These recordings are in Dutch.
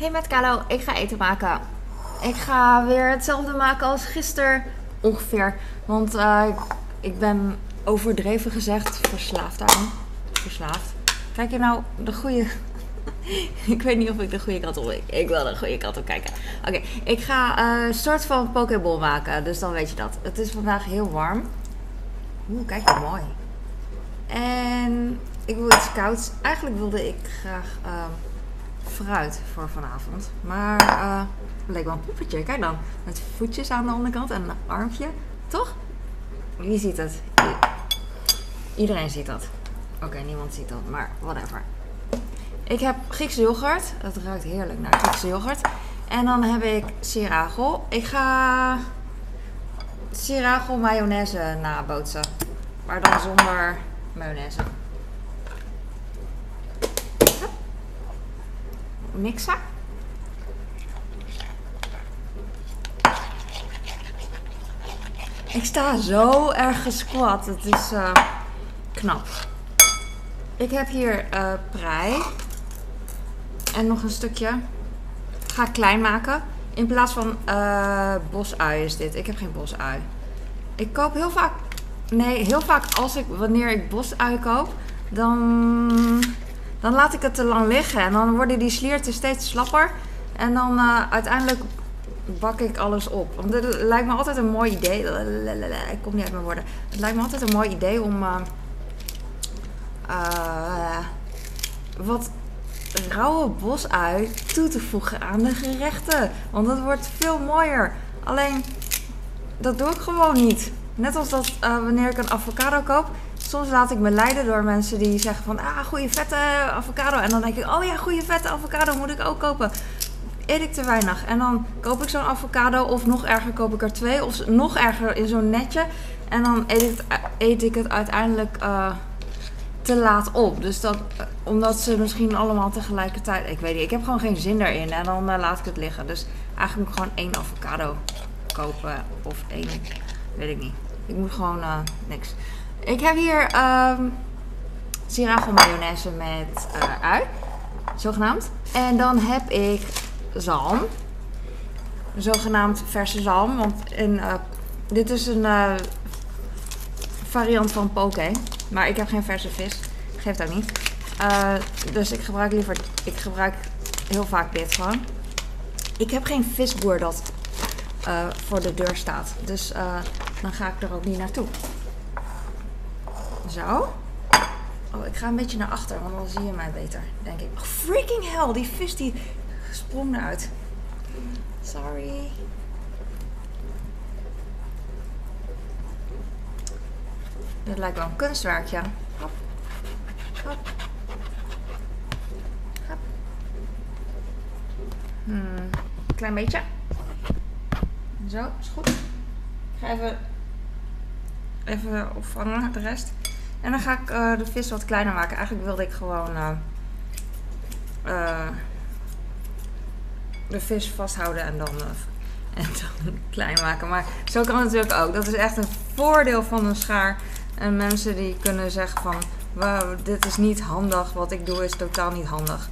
Hey met Kalo, ik ga eten maken. Ik ga weer hetzelfde maken als gisteren ongeveer. Want uh, ik ben overdreven gezegd verslaafd aan. Verslaafd. Kijk je nou de goede... ik weet niet of ik de goede kant op... Ik, wil de goede kant op kijken. Oké, ik ga een uh, soort van pokeball maken. Dus dan weet je dat. Het is vandaag heel warm. Oeh, kijk hoe mooi. En ik wil iets kouds. Eigenlijk wilde ik graag... Uh, voor vanavond. Maar het leek wel een poppetje. Kijk dan. Met voetjes aan de onderkant en een armpje. Toch? Wie ziet het? Iedereen ziet dat. Oké, niemand ziet dat. Maar whatever. Ik heb Griekse yoghurt. Dat ruikt heerlijk naar Griekse yoghurt. En dan heb ik siragel. Ik ga siragel mayonaise nabootsen. Maar dan zonder mayonaise. Mixen. Ik sta zo erg gesquat. Het is uh, knap. Ik heb hier uh, prei. En nog een stukje. Ga ik klein maken. In plaats van uh, bosui is dit. Ik heb geen bosui. Ik koop heel vaak... Nee, heel vaak als ik... Wanneer ik bosui koop... Dan dan laat ik het te lang liggen. En dan worden die slierten steeds slapper. En dan uh, uiteindelijk bak ik alles op. Want het lijkt me altijd een mooi idee. Ik kom niet uit mijn woorden. Het lijkt me altijd een mooi idee om uh, uh, wat rauwe bosui toe te voegen aan de gerechten. Want dat wordt veel mooier. Alleen, dat doe ik gewoon niet. Net als dat wanneer ik een avocado koop, soms laat ik me leiden door mensen die zeggen van ah, goede vette avocado. En dan denk ik, oh ja, goede vette avocado moet ik ook kopen. Eet ik te weinig. En dan koop ik zo'n avocado, of nog erger, koop ik er twee, of nog erger in zo'n netje. En dan eet ik, het uiteindelijk uh, te laat op. Dus dat, omdat ze misschien allemaal tegelijkertijd. Ik weet niet, ik heb gewoon geen zin erin. En dan uh, laat ik het liggen. Dus eigenlijk moet ik gewoon één avocado kopen. Of één, weet ik niet. Ik moet gewoon uh, niks. Ik heb hier um, sriracha mayonaise met uh, ui, zogenaamd. En dan heb ik zalm, zogenaamd verse zalm. Want in, uh, dit is een uh, variant van poke, maar ik heb geen verse vis. Geeft ook niet. dus ik gebruik liever, ik gebruik heel vaak dit gewoon. Ik heb geen visboer dat voor de deur staat, dus dan ga ik er ook niet naartoe. Zo. Oh, ik ga een beetje naar achter, want dan zie je mij beter, denk ik. Oh, freaking hell, die vis die sprong eruit. Sorry. Dit lijkt wel een kunstwerkje. Hop. Hop. Hop. Hmm. Klein beetje. Zo, is goed. Ik ga even, even opvangen, de rest. En dan ga ik uh, de vis wat kleiner maken. Eigenlijk wilde ik gewoon uh, uh, de vis vasthouden en dan, en dan klein maken. Maar zo kan het natuurlijk ook. Dat is echt een voordeel van een schaar. En mensen die kunnen zeggen van... Wow, dit is niet handig. Wat ik doe is totaal niet handig.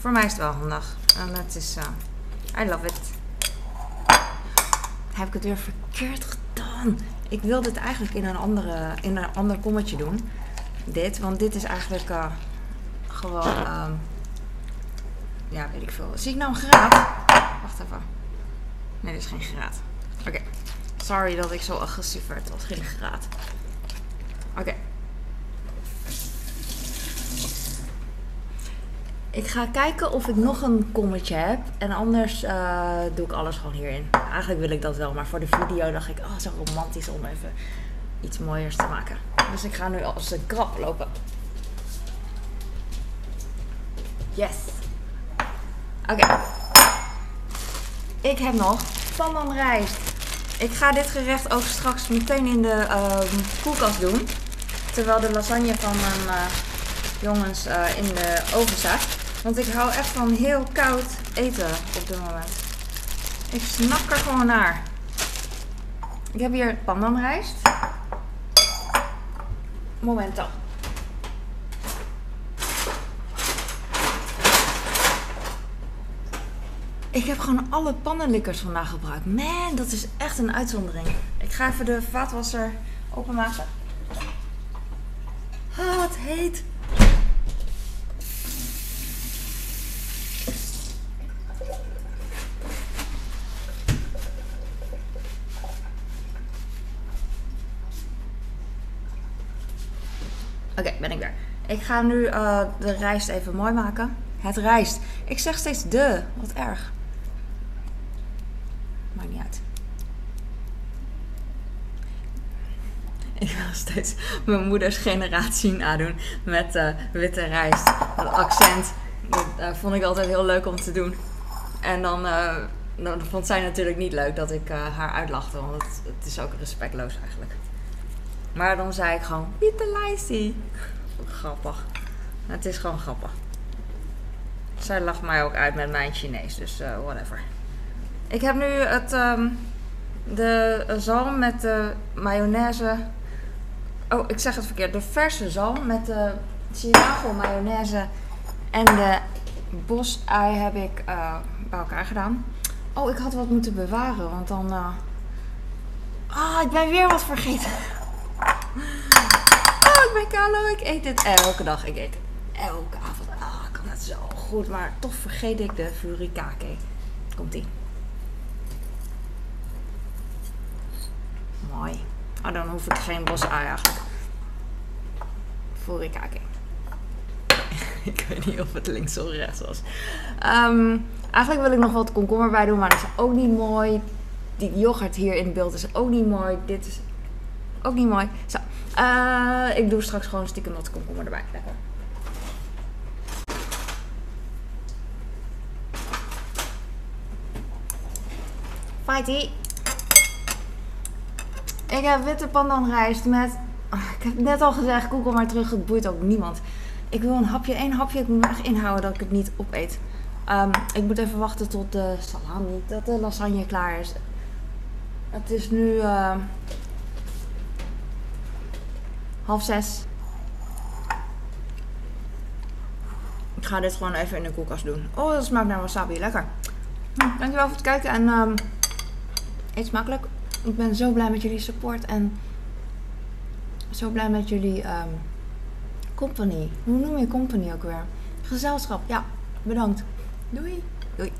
Voor mij is het wel handig. En het is... I love it. Heb ik het weer verkeerd gedaan? Ik wil dit eigenlijk in een, andere, in een ander kommetje doen. Dit, want dit is eigenlijk uh, gewoon, um, ja, weet ik veel. Zie ik nou een graad? Wacht even. Nee, dit is geen graad. Oké. Sorry dat ik zo agressief werd. Het was geen graad. Oké. Ik ga kijken of ik nog een kommetje heb. En anders uh, doe ik alles gewoon hierin. Eigenlijk wil ik dat wel. Maar voor de video dacht ik, oh, zo romantisch om even iets mooiers te maken. Dus ik ga nu als een krap lopen. Yes. Oké. Ik heb nog pandanrijst. Ik ga dit gerecht ook straks meteen in de um, koelkast doen. Terwijl de lasagne van mijn uh, jongens uh, in de oven staat. Want ik hou echt van heel koud eten op dit moment. Ik snak er gewoon naar. Ik heb hier pandanrijst. Momento. Ik heb gewoon alle pannenlikkers vandaag gebruikt. Man, dat is echt een uitzondering. Ik ga even de vaatwasser openmaken. Ah, wat heet. Oké, ben ik weer. Ik ga nu eh, de rijst even mooi maken. Het rijst. Ik zeg steeds de. Wat erg. Maakt niet uit. Ik wil steeds mijn moeders generatie nadoen met eh, witte rijst. Dat accent. Dat eh, vond ik altijd heel leuk om te doen. En dan, dan vond zij natuurlijk niet leuk dat ik haar uitlachte. Want het is ook respectloos eigenlijk. Maar dan zei ik gewoon, witte lijstie. Grappig. Het is gewoon grappig. Zij lacht mij ook uit met mijn Chinees, dus eh, whatever. Ik heb nu het, ehm, de zalm met de mayonaise. Oh, ik zeg het verkeerd. De verse zalm met de sinaasappel mayonaise en de bosei heb ik eh, bij elkaar gedaan. Oh, ik had wat moeten bewaren, want dan. eh, Ah, ik ben weer wat vergeten. Oh, ik ben. Ik eet dit elke dag. Ik eet het elke avond. Ah, ik kan het zo goed. Maar toch vergeet ik de furikake. Komt ie. Mooi. Oh, dan hoef ik geen bos eigenlijk. Furikake. ik weet niet of het links of rechts was. Ehm, eigenlijk wil ik nog wat komkommer bij doen, maar dat is ook niet mooi. Die yoghurt hier in beeld is ook niet mooi. Dit is ook niet mooi. Zo. Eh, ik doe straks gewoon stiekem wat komkommer erbij. Lekker. Fighty. Ik heb witte pandanrijst met... Ah, Ik heb net al gezegd, google maar terug. Het boeit ook niemand. Ik wil een hapje, één hapje. Ik moet me inhouden dat ik het niet opeet. Ehm, ik moet even wachten tot de salami, dat de lasagne klaar is. Het is nu ehm, half zes. Ik ga dit gewoon even in de koelkast doen. Oh, dat smaakt naar wasabi. Lekker. Hm, dankjewel voor het kijken en ehm, eet smakelijk. Ik ben zo blij met jullie support en zo blij met jullie ehm, company. Hoe noem je company ook weer? Gezelschap. Ja, bedankt. Doei. Doei.